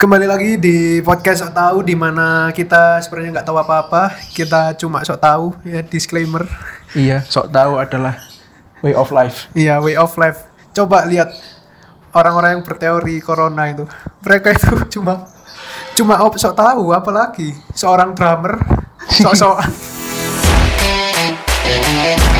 Kembali lagi di podcast sok tahu di mana kita sebenarnya nggak tahu apa-apa, kita cuma sok tahu ya disclaimer. Iya, sok tahu adalah way of life. Iya, way of life. Coba lihat orang-orang yang berteori corona itu. Mereka itu cuma cuma op sok tahu apalagi seorang drummer sok-sokan.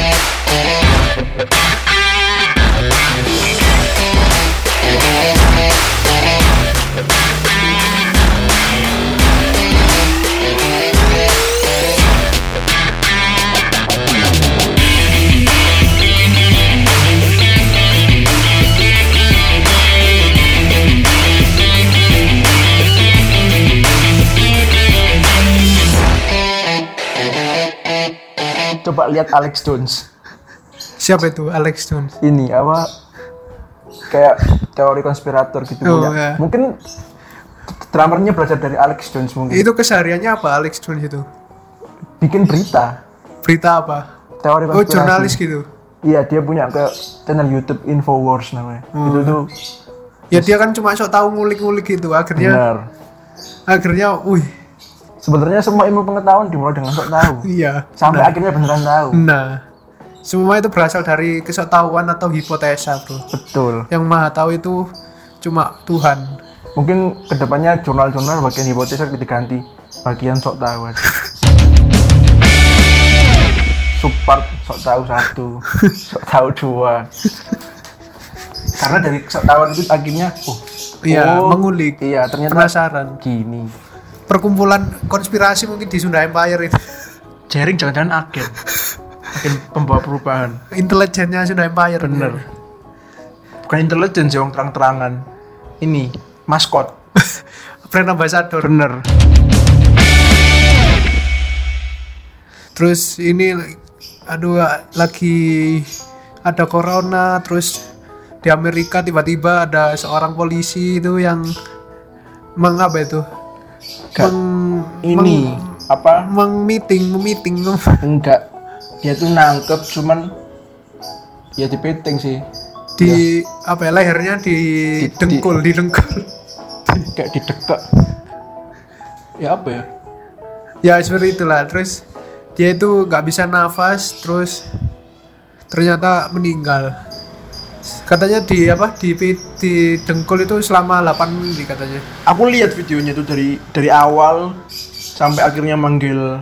Coba lihat Alex Jones. Siapa itu Alex Jones? Ini apa? Kayak teori konspirator gitu Oh, punya. ya. Mungkin drummernya belajar dari Alex Jones mungkin. Itu kesehariannya apa Alex Jones itu? Bikin berita, Berita apa? teori Oh, konspirasi. jurnalis gitu. Iya, dia punya ke channel YouTube Infowars namanya. Oh. Itu tuh Ya dia kan cuma sok tahu ngulik-ngulik gitu. Akhirnya benar. akhirnya, wih, Sebenarnya semua ilmu pengetahuan dimulai dengan sok tahu. iya. Sampai Nah. akhirnya beneran tahu. Nah, semua itu berasal dari kesetahuan atau hipotesa, bro. Betul. Yang maha tahu itu cuma Tuhan. Mungkin ke depannya jurnal-jurnal bagian hipotesa diganti bagian sok tahu aja. Support sok tahu satu, sok tahu dua. Karena dari sok tahu itu akhirnya, oh, Iya, oh, mengulik, Iya, ternyata penasaran. gini. Perkumpulan konspirasi mungkin di Sunda Empire itu. Jaring jangan-jangan agen, agen pembawa perubahan. Intelijennya Sunda Empire. Bener. Bukan intelijen sih, orang terang-terangan. Ini maskot. Brand ambassador. Bener. Terus ini aduh lagi ada corona terus di Amerika tiba-tiba ada seorang polisi itu yang mengapa itu? Gak. Meng, Ini apa? meng meeting, meeting. enggak dia tuh nangkep cuman ya di peting sih di apa ya lehernya di, Di- dengkul di dengkul kayak didekek ya apa ya ya seperti itulah terus dia itu nggak bisa nafas terus ternyata meninggal katanya di apa di di dengkul itu selama 8 menit katanya. Aku lihat videonya tuh dari dari awal sampai akhirnya manggil.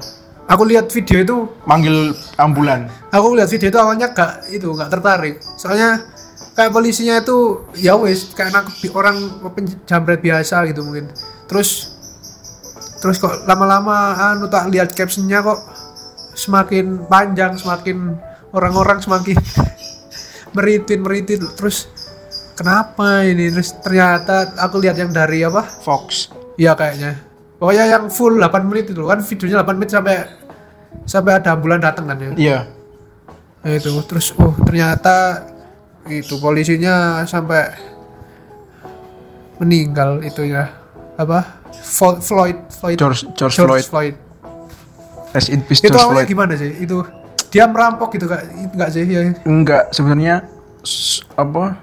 Aku lihat video itu manggil ambulan. Aku lihat video itu awalnya gak itu nggak tertarik. Soalnya kayak polisinya itu ya wes kayak nangkep orang penjamret biasa gitu mungkin. Terus terus kok lama-lama anu tak lihat captionnya kok semakin panjang semakin orang-orang semakin meritin meritin terus kenapa ini terus ternyata aku lihat yang dari apa Fox Iya kayaknya. Pokoknya yang full 8 menit itu kan videonya 8 menit sampai sampai ada ambulan datang kan ya. iya Nah, itu terus oh ternyata itu polisinya sampai meninggal itu ya. Apa? Fo- Floyd Floyd George George, George Floyd Floyd. rest in peace Itu George awalnya Floyd gimana sih? Itu dia merampok gitu kak? Enggak sih ya. enggak sebenarnya apa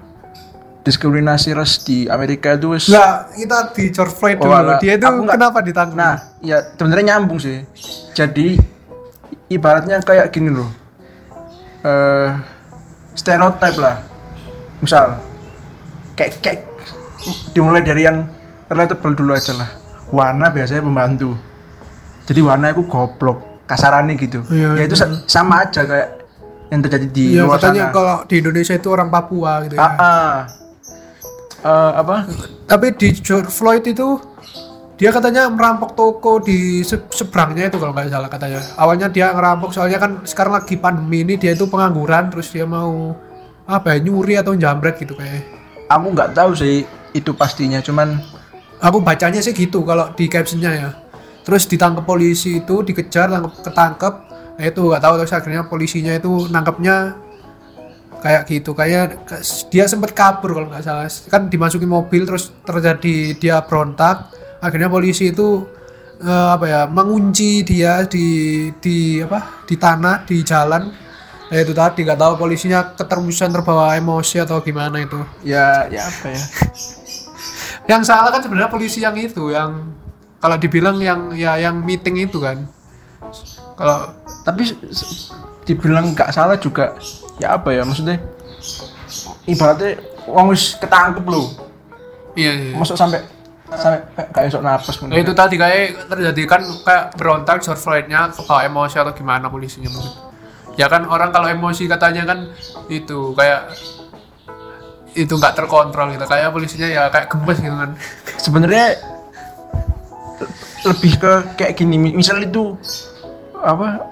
diskriminasi ras di Amerika itu wis Enggak, kita di George Floyd Oh, dulu. alah. dia itu Aku nggak- kenapa ditangkap? Nah, ya sebenarnya nyambung sih. Jadi ibaratnya kayak gini loh. Eh stereotip lah. Misal kayak kayak dimulai dari yang relatable dulu aja lah. Warna biasanya pembantu. Jadi warna itu goblok, kasarannya gitu. Iya, ya itu sa- sama aja kayak yang terjadi di Iya luar katanya sana. kalau di Indonesia itu orang Papua gitu ya. Ah, ah. Eh, apa? Tapi di George Floyd itu dia katanya merampok toko di se- seberangnya itu kalau nggak salah katanya. Awalnya dia ngerampok soalnya kan sekarang lagi pandemi ini dia itu pengangguran terus dia mau apa ya nyuri atau jambret gitu kayak. Aku nggak tahu sih itu pastinya, cuman Aku bacanya sih gitu kalau di captionnya ya. Terus ditangkap polisi itu dikejar tangkep ketangkep. Nah itu nggak tahu terus akhirnya polisinya itu nangkepnya kayak gitu. Kayak dia sempat kabur kalau nggak salah. Kan dimasuki mobil terus terjadi dia berontak. Akhirnya polisi itu eh, apa ya mengunci dia di di apa di tanah di jalan. Ya itu tadi nggak tahu polisinya keterusan terbawa emosi atau gimana itu. Ya ya apa ya? Yang salah kan sebenarnya polisi yang itu yang kalau dibilang yang ya yang meeting itu kan? Kalau tapi dibilang nggak salah juga ya apa ya maksudnya? Ibaratnya uang wis ketangkep lo iya, iya. masuk sampai sampai kayak esok napas Nah, itu tadi kayak terjadi kan kayak berontak short flight-nya kebawa emosi atau gimana polisinya mungkin. Ya kan orang kalau emosi katanya kan itu kayak itu nggak terkontrol gitu. Kayak polisinya ya kayak gemes gitu kan. Sebenarnya lebih ke kayak gini mi- misal itu apa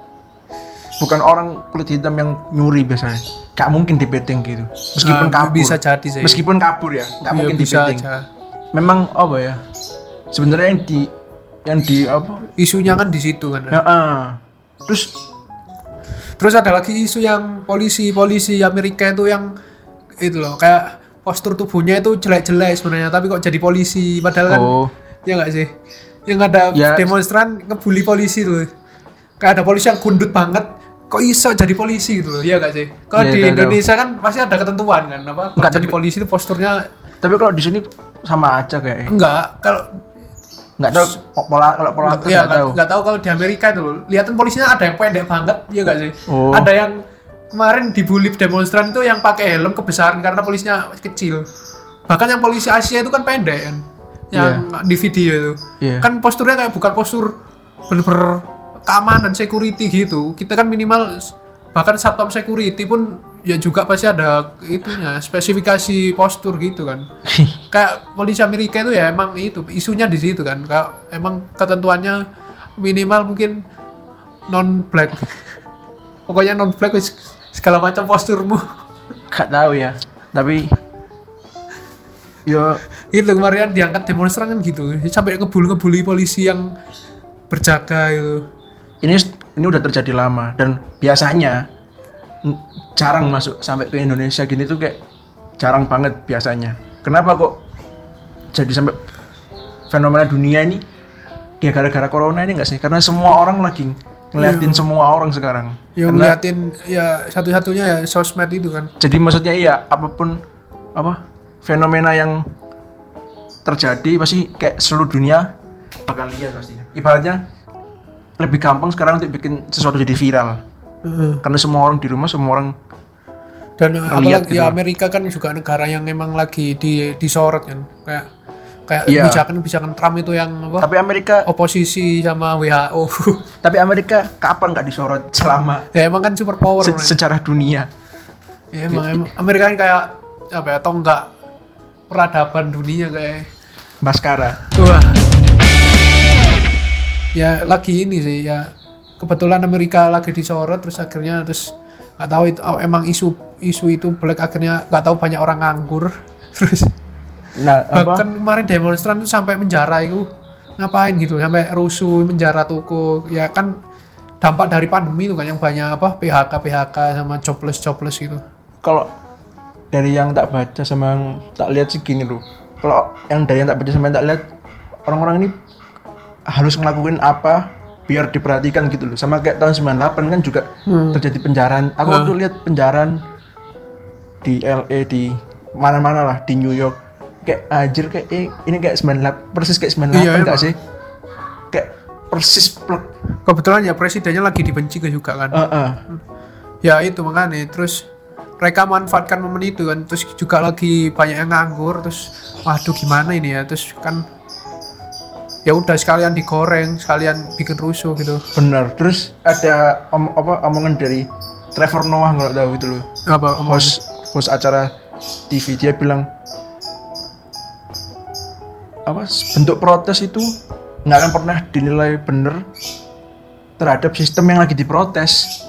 bukan orang kulit hitam yang nyuri biasanya. Gak mungkin di betting gitu. Meskipun Nah, kabur. bisa jadi sih. meskipun kabur ya gak Iya, mungkin di bisa betting aja. memang apa ya sebenarnya yang di yang di apa? Isunya kan di situ kan. Ya, ah. terus terus ada lagi isu yang polisi polisi Amerika itu yang itu loh kayak postur tubuhnya itu jelek-jelek sebenarnya tapi kok jadi polisi? Padahal kan oh. ya nggak sih yang ada Ya. demonstran ngebully polisi tuh. Kayak ada polisi yang gundut banget kok iso jadi polisi? gitu loh. Ya nggak sih? Kalau Iya, di tahu. Indonesia kan pasti ada ketentuan kan apa? Kalau jadi polisi itu posturnya tapi kalau di sini sama aja kayak. Enggak kalau nggak tahu pola kalau pola ya nggak tahu. nggak tahu kalau di Amerika itu lihatin polisinya ada yang pendek banget ya nggak sih? Oh. ada yang kemarin dibully demonstran itu yang pakai helm kebesaran karena polisinya kecil. Bahkan yang polisi Asia itu kan pendek kan yang di video itu. Iya. kan posturnya kayak bukan postur bener-bener keamanan security gitu. Kita kan minimal bahkan satpam security pun ya juga pasti ada itunya spesifikasi postur gitu kan. Kayak polisi Amerika itu ya emang itu isunya di situ kan. Kayak emang ketentuannya minimal mungkin non black. Pokoknya non black segala macam posturmu. Nggak tahu ya. Tapi yo itu kemarin diangkat demonstran kan gitu sampai ngebul ngebully polisi yang berjaga itu ini ini udah terjadi lama dan biasanya jarang masuk sampai ke Indonesia gini tuh kayak jarang banget biasanya. Kenapa kok jadi sampai fenomena dunia ini ya gara-gara corona ini enggak sih? Karena semua orang lagi ngeliatin semua orang sekarang. Karena- ngeliatin ya satu-satunya ya sosmed itu kan jadi maksudnya iya apa pun apa fenomena yang terjadi pasti kayak seluruh dunia bakal lihat pastinya. Ibaratnya lebih gampang sekarang untuk bikin sesuatu jadi viral. karena semua orang di rumah semua orang dan apalagi gitu. ya Amerika kan juga negara yang emang lagi di disorot kan kayak kayak Iya. kebijakan kebijakan Trump itu yang apa tapi Amerika oposisi sama WHO tapi Amerika kapan nggak disorot selama ya emang kan super power se- sejarah dunia ya, emang, emang Amerika kan kayak apa ya tonggak peradaban dunia kayak Baskara wah. Ya lagi ini sih ya. Kebetulan Amerika lagi disorot terus akhirnya terus nggak tahu itu oh, emang isu isu itu black akhirnya nggak tahu banyak orang nganggur. Terus nah apa? bahkan kemarin demonstran tuh sampai menjara itu. Ngapain gitu sampai rusuh menjara toko ya kan dampak dari pandemi itu kan yang banyak apa PHK PHK sama jobless jobless gitu. Kalau dari yang tak baca sama yang tak lihat sih gini loh kalau yang dari yang tak baca sama yang tak lihat orang-orang ini harus ngelakuin apa biar diperhatikan gitu loh sama kayak tahun 98 kan juga terjadi penjaraan aku waktu lihat penjaraan di LA di mana-mana lah di New York. Kayak anjir kayak eh, ini kayak 98 persis kayak 98 Iya, enggak emang. sih? Kayak persis plek. Kebetulan ya presidennya lagi dibenci juga kan? Eh, eh. ya itu makanya. Terus mereka manfaatkan momen itu kan. Terus juga lagi banyak yang nganggur terus waduh gimana ini ya? Terus kan ya udah sekalian digoreng sekalian bikin rusuh gitu. Bener terus ada om, apa omongan dari Trevor Noah nggak tahu itu loh. Apa host host acara TV dia bilang apa bentuk protes itu nggak akan pernah dinilai bener terhadap sistem yang lagi diprotes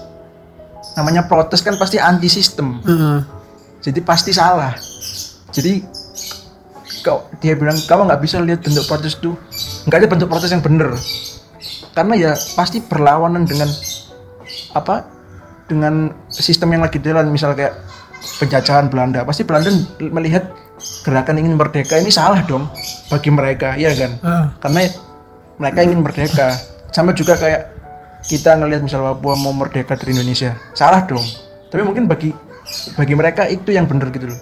namanya protes kan pasti anti sistem. Heeh. jadi pasti salah. Jadi kau dia bilang kamu nggak bisa lihat bentuk protes itu. Nggak ada bentuk protes yang bener. Karena ya pasti berlawanan dengan apa dengan sistem yang lagi jalan. Misal kayak penjajahan Belanda. Pasti Belanda melihat gerakan ingin merdeka ini salah dong bagi mereka ya kan? Ah. karena mereka ingin merdeka. Sama juga kayak kita ngelihat misal Papua mau merdeka dari Indonesia salah dong. Tapi mungkin bagi bagi mereka itu yang benar gitu loh.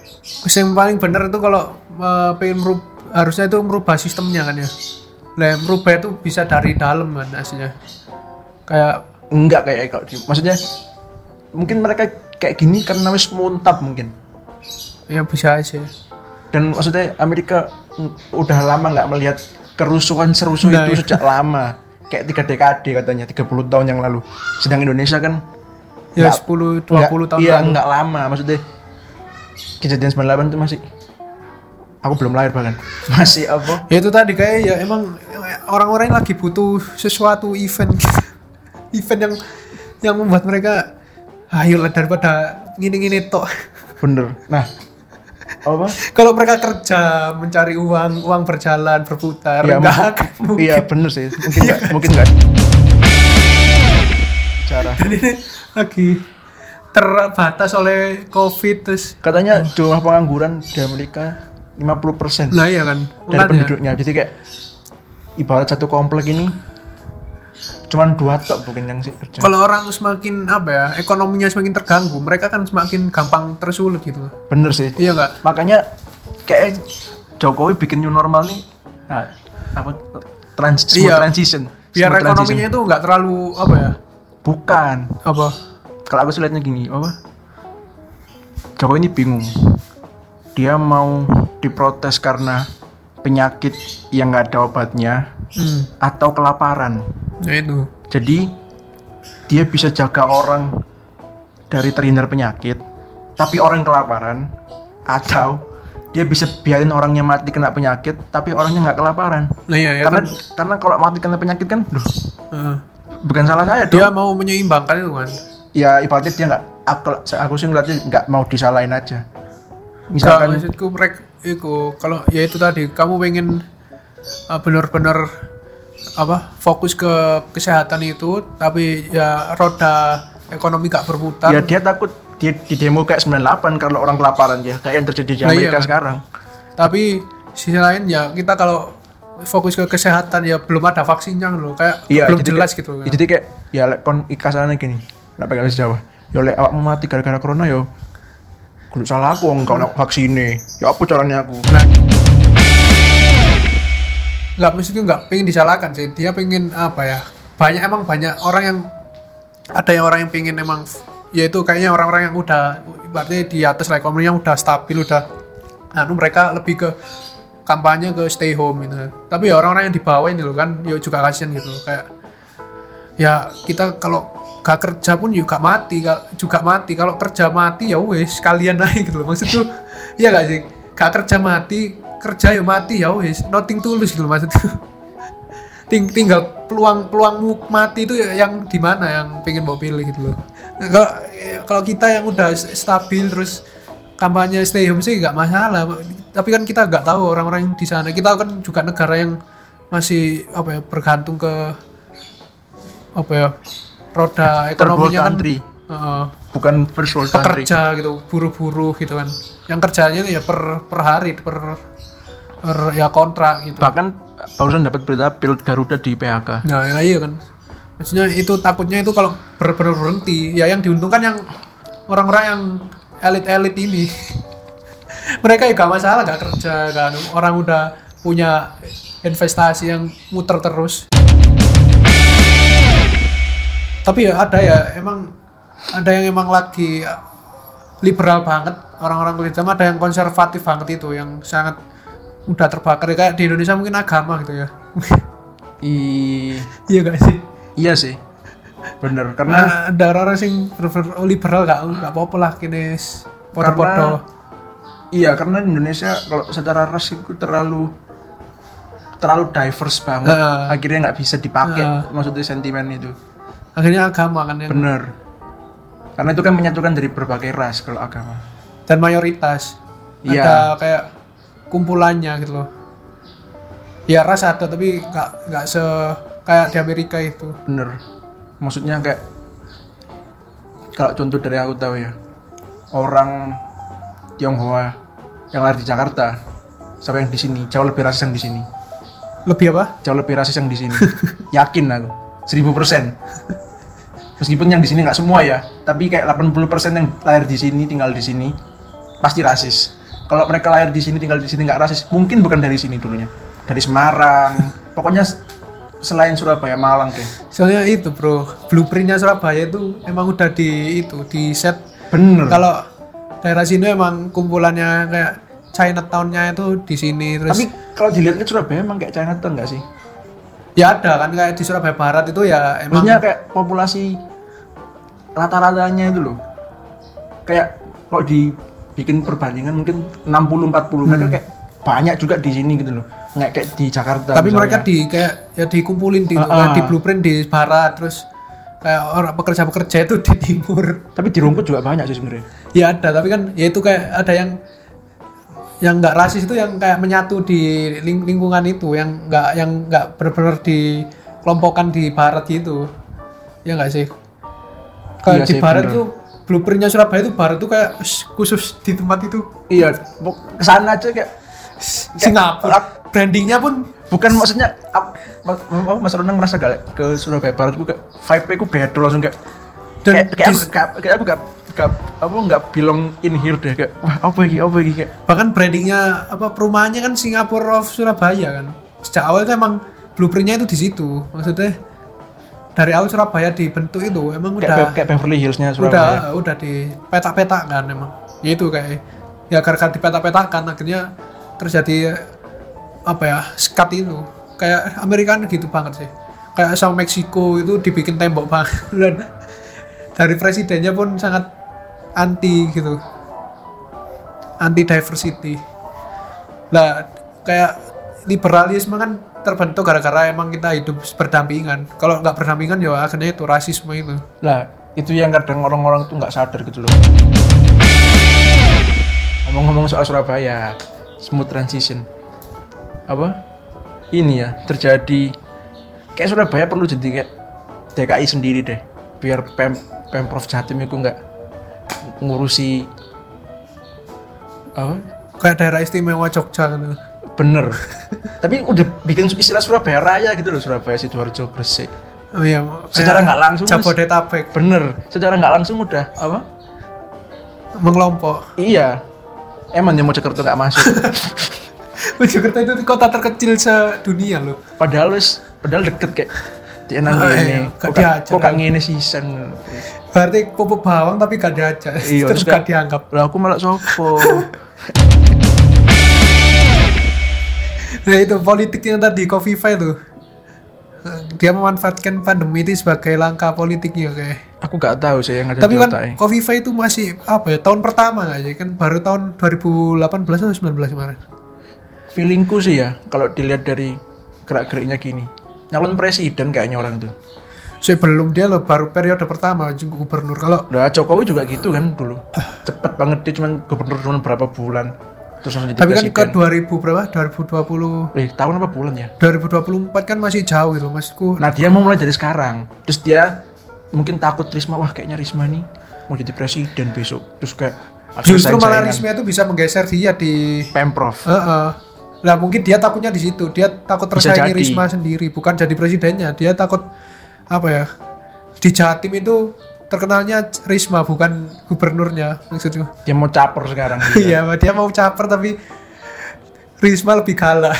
Yang paling bener itu kalau eh, pengen merub harusnya itu merubah sistemnya kan ya? Lah merubah itu bisa dari dalam kan aslinya. Kayak enggak kayak kalau maksudnya mungkin mereka kayak gini karena wis muntap mungkin. Ya bisa aja. Dan maksudnya Amerika mm, udah lama nggak melihat kerusuhan serusuh Nah, itu iya. sejak lama kayak tiga dekade katanya 30 tahun yang lalu. Sedang Indonesia kan ya nggak- 10 20 nggak- tahun iya nggak lama maksudnya. Kejadian 98 itu masih aku belum lahir bahkan. Masih apa? Ya itu tadi kayak ya emang orang-orang yang lagi butuh sesuatu event. Event yang yang membuat mereka ayo lah daripada gini-gini tok. Bener. Nah apa? Kalau mereka kerja mencari uang uang berjalan berputar enggak mu- akan mungkin. iya bener sih. Mungkin nggak mungkin nggak cara Dan ini lagi terbatas oleh covid terus katanya jumlah pengangguran di Amerika 50% lah iya kan dari Makanya. penduduknya. Jadi kayak ibarat satu komplek ini cuman dua tok mungkin yang sih kerja. Kalau orang semakin apa ya ekonominya semakin terganggu mereka kan semakin gampang tersulut gitu. Bener sih. Iya enggak makanya kayak Jokowi bikin new normal nih. Nah, apa trans Iya. transition. Biar Smooth ekonominya itu nggak terlalu apa ya? Transition. bukan. Apa? Kalau aku sih liatnya gini apa? Jokowi ini bingung. Dia mau diprotes karena penyakit yang nggak ada obatnya hmm. atau kelaparan. Ya itu. Jadi dia bisa jaga orang dari terhindar penyakit tapi orang kelaparan atau dia bisa biarin orangnya mati kena penyakit tapi orangnya nggak kelaparan. Nah iya ya karena kan. karena kalau mati kena penyakit kan loh, Heeh. bukan salah saya dong. dia mau menyeimbangkan itu kan? Ya ibaratnya dia nggak aku, aku sih ngeliatnya nggak mau disalahin aja. Misalkan misalkan maksudku mereka itu kalau ya itu tadi kamu pengen uh, benar-benar apa fokus ke kesehatan itu tapi ya roda ekonomi gak berputar ya dia takut di, di demo kayak 98 kalau orang kelaparan ya kayak yang terjadi di Nah, iya Amerika kan. sekarang tapi sisi lain ya kita kalau fokus ke kesehatan ya belum ada vaksinnya loh kayak Iya, belum jadi jelas kayak- gitu kan. Jadi kayak ya lek kon ikasannya gini. Nek pengen Jawa. Ya lek awakmu mati gara-gara corona yo. Salah aku wong kau vaksine. Ya apa caranya aku? Nah, nggak mesti nggak pengen disalahkan sih. Dia pengen apa ya? Banyak emang banyak orang yang ada yang orang yang pengen emang yaitu kayaknya orang-orang yang udah berarti di atas lah ekonominya udah stabil udah anu mereka lebih ke kampanye ke stay home gitu. Tapi ya orang-orang yang di bawah ini loh kan ya juga kasihan gitu. Kayak ya kita kalau gak kerja pun juga mati juga mati. Kalau kerja mati ya wes kalian naik gitu loh. Maksudku iya gak sih? Gak kerja mati kerja ya mati ya wes nothing tulus gitu loh maksudku. Ting- tinggal peluang peluangmu mati itu ya yang di mana yang pengen mau pilih gitu loh. Kalau kalau kita yang udah stabil terus kampanye stay home sih nggak masalah. Tapi kan kita nggak tahu orang-orang yang di sana. Kita kan juga negara yang masih apa ya bergantung ke apa ya roda ekonominya kan country. uh, Bukan first world country. pekerja gitu buruh-buruh gitu kan yang kerjanya ya per per hari per, per ya kontrak gitu Bahkan barusan dapat berita pilot Garuda di PHK. nah ya iya kan maksudnya itu takutnya itu kalau ber ber- berhenti ya yang diuntungkan yang orang-orang yang elit-elit ini mereka ya gak masalah gak kerja kan orang udah punya investasi yang muter terus tapi ya ada ya emang ada yang emang lagi liberal banget orang-orang kulit hitam ada yang konservatif banget itu yang sangat udah terbakar ya kayak di Indonesia mungkin agama gitu ya I iya gak sih iya sih. Bener karena Nah, ada orang-orang sing liberal gak gak apa-apa lah kini s- podo-podo iya karena Indonesia kalau secara ras itu terlalu terlalu diverse banget. Heeh. Akhirnya nggak bisa dipakai Heeh. maksudnya sentimen itu. Akhirnya agama kan yang Bener. Karena itu kan menyatukan dari berbagai ras kalau agama. dan mayoritas. Iya. ada kayak kumpulannya gitu loh. Ya ras ada tapi nggak nggak se kayak di Amerika itu. Bener. Maksudnya kayak kalau contoh dari aku tahu ya orang Tionghoa yang lahir di Jakarta sama yang di sini? Jauh lebih rasis yang di sini. Lebih apa? Jauh lebih rasis yang di sini. Yakin aku. Seribu persen meskipun yang di sini nggak semua ya tapi kayak 80 persen yang lahir di sini tinggal di sini pasti rasis. Kalau mereka lahir di sini tinggal di sini nggak rasis mungkin bukan dari sini dulunya. Dari Semarang pokoknya selain Surabaya Malang deh. Soalnya itu bro blueprintnya Surabaya itu emang udah di itu di set. Bener. Kalau daerah sini emang kumpulannya kayak Chinatown-nya itu di sini terus tapi kalau dilihat ke Surabaya emang kayak Chinatown nggak sih? Ya ada kan kayak di Surabaya Barat itu ya emang maksudnya kayak populasi rata-ratanya itu loh. Kayak kalau dibikin perbandingan mungkin 60 40 mereka kayak banyak juga di sini gitu loh. Nggak kayak di Jakarta Hmm. tapi misalnya. mereka di kayak ya dikumpulin di kayak ah. di blueprint di barat terus kayak orang pekerja-pekerja itu di timur. Tapi di Rungkut juga banyak sih sebenarnya. Ya ada tapi kan ya itu kayak ada yang yang nggak rasis itu yang kayak menyatu di ling- lingkungan itu yang nggak yang nggak benar-benar dikelompokkan di barat gitu. Ya nggak sih kalau Iya di barat bener. tuh blueprintnya Surabaya itu barat tuh kayak khusus di tempat itu. Iya ke sana aja kayak Singapura. brandingnya pun bukan maksudnya ap- mas, Ronang merasa gak ke Surabaya Barat gue kayak vibe ku beda langsung kayak Dan kayak kayak kayak, kayak aku gak gak apa nggak belong in here deh kayak wah apa lagi apa lagi kayak bahkan brandingnya apa perumahannya kan Singapore of Surabaya kan. Sejak awal itu emang blueprintnya itu di situ maksudnya dari awal Surabaya dibentuk itu emang kayak, udah Be- kayak Beverly Hillsnya udah Surabaya. udah di petak-petak kan emang. Ya itu kayak ya gara-gara di petak-petakan akhirnya terjadi apa ya skat itu. Kayak Amerika gitu banget sih. Kayak sama Meksiko itu dibikin tembok banget. Dan dari presidennya pun sangat anti gitu. Anti diversity lah kayak liberalisme kan terbentuk gara-gara emang kita hidup berdampingan. Kalau nggak berdampingan ya akhirnya itu rasisme itu. Lah itu yang kadang orang-orang tuh nggak sadar gitu loh. Ngomong-ngomong soal Surabaya smooth transition. Apa? Ini ya terjadi. Kayak Surabaya perlu jadi kayak DKI sendiri deh biar pem pemprov Jatim itu nggak ngurusi apa? Kayak daerah istimewa Jogja gitu. Bener tapi udah bikin istilah Surabaya Raya gitu loh Surabaya sidoarjo Gresik Oh iya, Secara nggak langsung. Jabodetabek bener secara nggak langsung udah apa mengelompok. Iya. Emang dia Mojokerto nggak masuk. Mojokerto itu kota terkecil sedunia loh. padahal wis padahal deket kayak di enam Ah, ini. iya. Kok gak ngene sisan. Berarti pupuk bawang tapi gak diajak. Iya, terus gak dianggap. Lah aku malah sopo. Nah itu politiknya tadi Kofifa itu. Dia memanfaatkan pandemi itu sebagai langkah politiknya kayak. aku gak tahu sih yang ada Tapi kan. Kofifa itu masih apa ya tahun pertama nggak sih kan baru tahun 2018 atau 19 kemarin. Feelingku sih ya kalau dilihat dari gerak-geriknya gini. Nyalon presiden kayaknya orang tuh. Sebelum dia loh baru periode pertama jadi gubernur. Kalau Lah Jokowi juga gitu kan dulu. Cepet banget dia cuman gubernur cuma berapa bulan. Terus langsung jadi tapi kan ke 2000 berapa? 2020 Eh, tahun apa bulan ya? 2024 kan masih jauh gitu maksudku. Nah dia mau mulai dari sekarang. Terus dia mungkin takut Risma wah kayaknya Risma nih mau jadi presiden besok. Terus kayak Justru malah. Risma itu bisa menggeser dia di pemprov. Heeh. Lah mungkin dia takutnya di situ. Dia takut tersaingi. Risma sendiri, bukan jadi presidennya. Dia takut apa ya? Di Jatim itu terkenalnya Risma bukan gubernurnya maksudku. Dia mau caper sekarang. Iya, dia mau caper tapi Risma lebih kalah.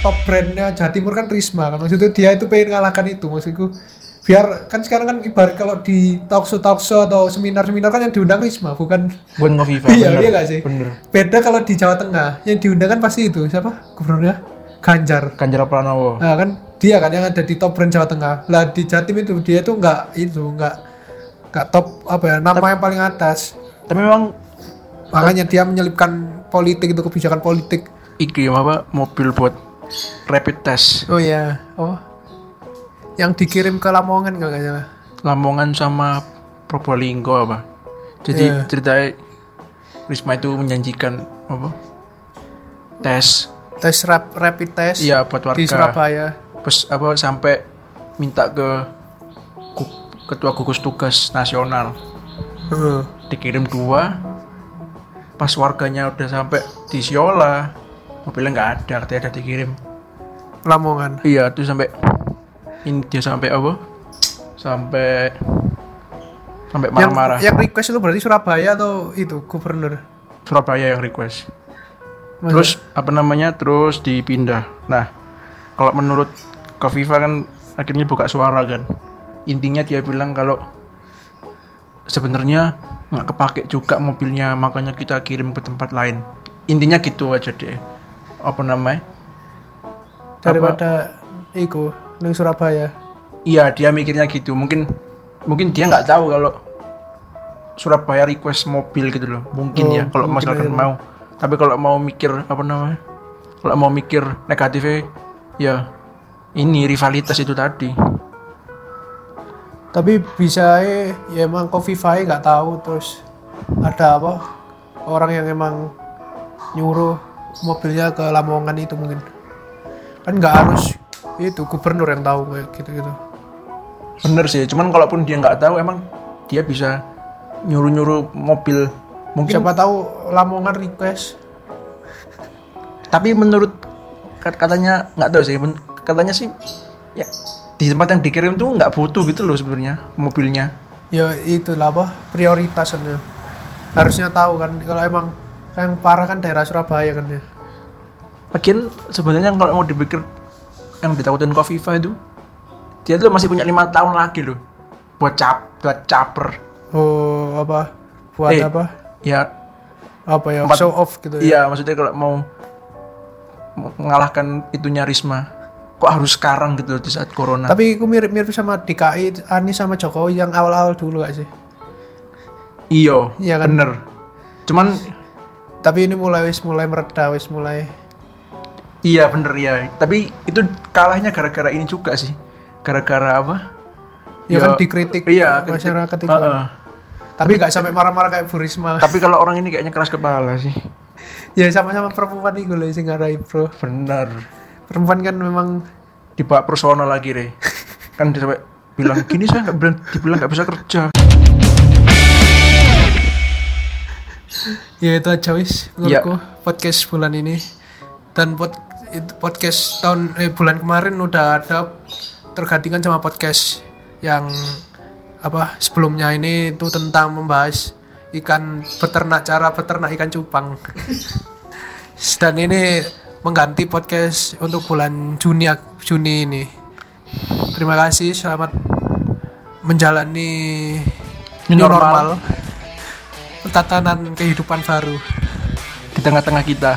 Top brandnya Jawa Timur kan Risma kan maksudnya dia itu pengen ngalahkan itu maksudku biar kan sekarang kan ibarat kalau di talkshow talkshow atau seminar seminar kan yang diundang Risma bukan Buat Ngoviva. iya bener. iya gak sih Bener. beda kalau di Jawa Tengah yang diundang kan pasti itu siapa gubernurnya Ganjar. Ganjar Pranowo. nah kan dia kan yang ada di top brand Jawa Tengah. Lah di Jatim itu dia itu nggak itu nggak nggak top apa ya nama yang paling atas. Tapi memang makanya dia menyelipkan politik itu kebijakan politik. Iki apa mobil buat rapid test. Oh iya. Oh. Yang dikirim ke Lamongan kalau nggak salah. Lamongan sama Probolinggo apa. Jadi Iya. ceritanya Risma itu menjanjikan apa? Tes tes rap, rapid test iya buat warga. di Surabaya. Terus apa sampai minta ke ketua gugus tugas nasional. Heeh. dikirim dua pas warganya udah sampai di Siola mobilnya nggak ada katanya ada dikirim. Lamongan? Iya tuh sampai ini dia sampai apa? Sampai sampai yang, marah-marah. yang request itu berarti Surabaya atau itu gubernur? Surabaya yang request Masa? terus apa namanya terus dipindah. Nah kalau menurut Kofifa kan akhirnya buka suara kan. Intinya dia bilang kalau sebenarnya nggak kepake juga mobilnya makanya kita kirim ke tempat lain. Intinya gitu aja deh. Apa namanya? Daripada iku neng Surabaya. Iya dia mikirnya gitu. Mungkin mungkin dia nggak tahu kalau Surabaya request mobil gitu loh. Mungkin Oh, ya kalau mungkin misalkan aja. mau tapi kalau mau mikir apa namanya kalau mau mikir negatifnya ya ini rivalitas itu tadi. Tapi bisa ya emang Kofifai nggak tahu terus ada apa orang yang emang nyuruh mobilnya ke Lamongan itu mungkin. Kan nggak harus itu gubernur yang tahu kayak gitu gitu bener sih cuman kalaupun dia nggak tahu emang dia bisa nyuruh nyuruh mobil mungkin siapa tahu Lamongan request. Tapi menurut kat- katanya nggak tahu sih katanya sih ya di tempat yang dikirim tuh nggak butuh gitu loh sebenarnya mobilnya. Ya itulah apa prioritasannya harusnya tahu kan kalau emang yang parah kan daerah Surabaya kan ya. Lagian sebenarnya kalau mau dipikir yang ditakutin Kofifa itu dia tuh masih punya lima tahun lagi loh buat cap buat caper. Oh apa? Buat Eh, apa ya apa ya empat- show off gitu ya? Iya maksudnya kalau mau mengalahkan itunya Risma kok harus sekarang gitu di saat corona? Tapi itu mirip-mirip sama DKI Anies sama Jokowi yang awal-awal dulu gak sih? Iyo Iya kan? bener. Cuman tapi ini mulai wis mulai mereda wis mulai iya bener ya tapi itu kalahnya gara-gara ini juga sih. Gara-gara apa? Ya kan dikritik iya masyarakat itu. Heeh. Tapi nggak sampai marah-marah kayak Bu Risma. Tapi kalau orang ini kayaknya keras kepala sih. Ya sama-sama perempuan itu loh sing ngarai bro. Bener. Perempuan kan memang dibawa personal lagi deh kan dia sampai bilang gini saya nggak bilang dibilang nggak bisa kerja. Ya itu aja wis Iya. menurutku podcast bulan ini. Dan pod, itu podcast tahun eh, bulan kemarin udah ada tergantikan sama podcast yang apa sebelumnya ini itu tentang membahas ikan beternak cara beternak ikan cupang. Dan ini mengganti podcast untuk bulan Juni Juni ini. Terima kasih selamat menjalani new normal. normal. Tatanan kehidupan baru di tengah-tengah kita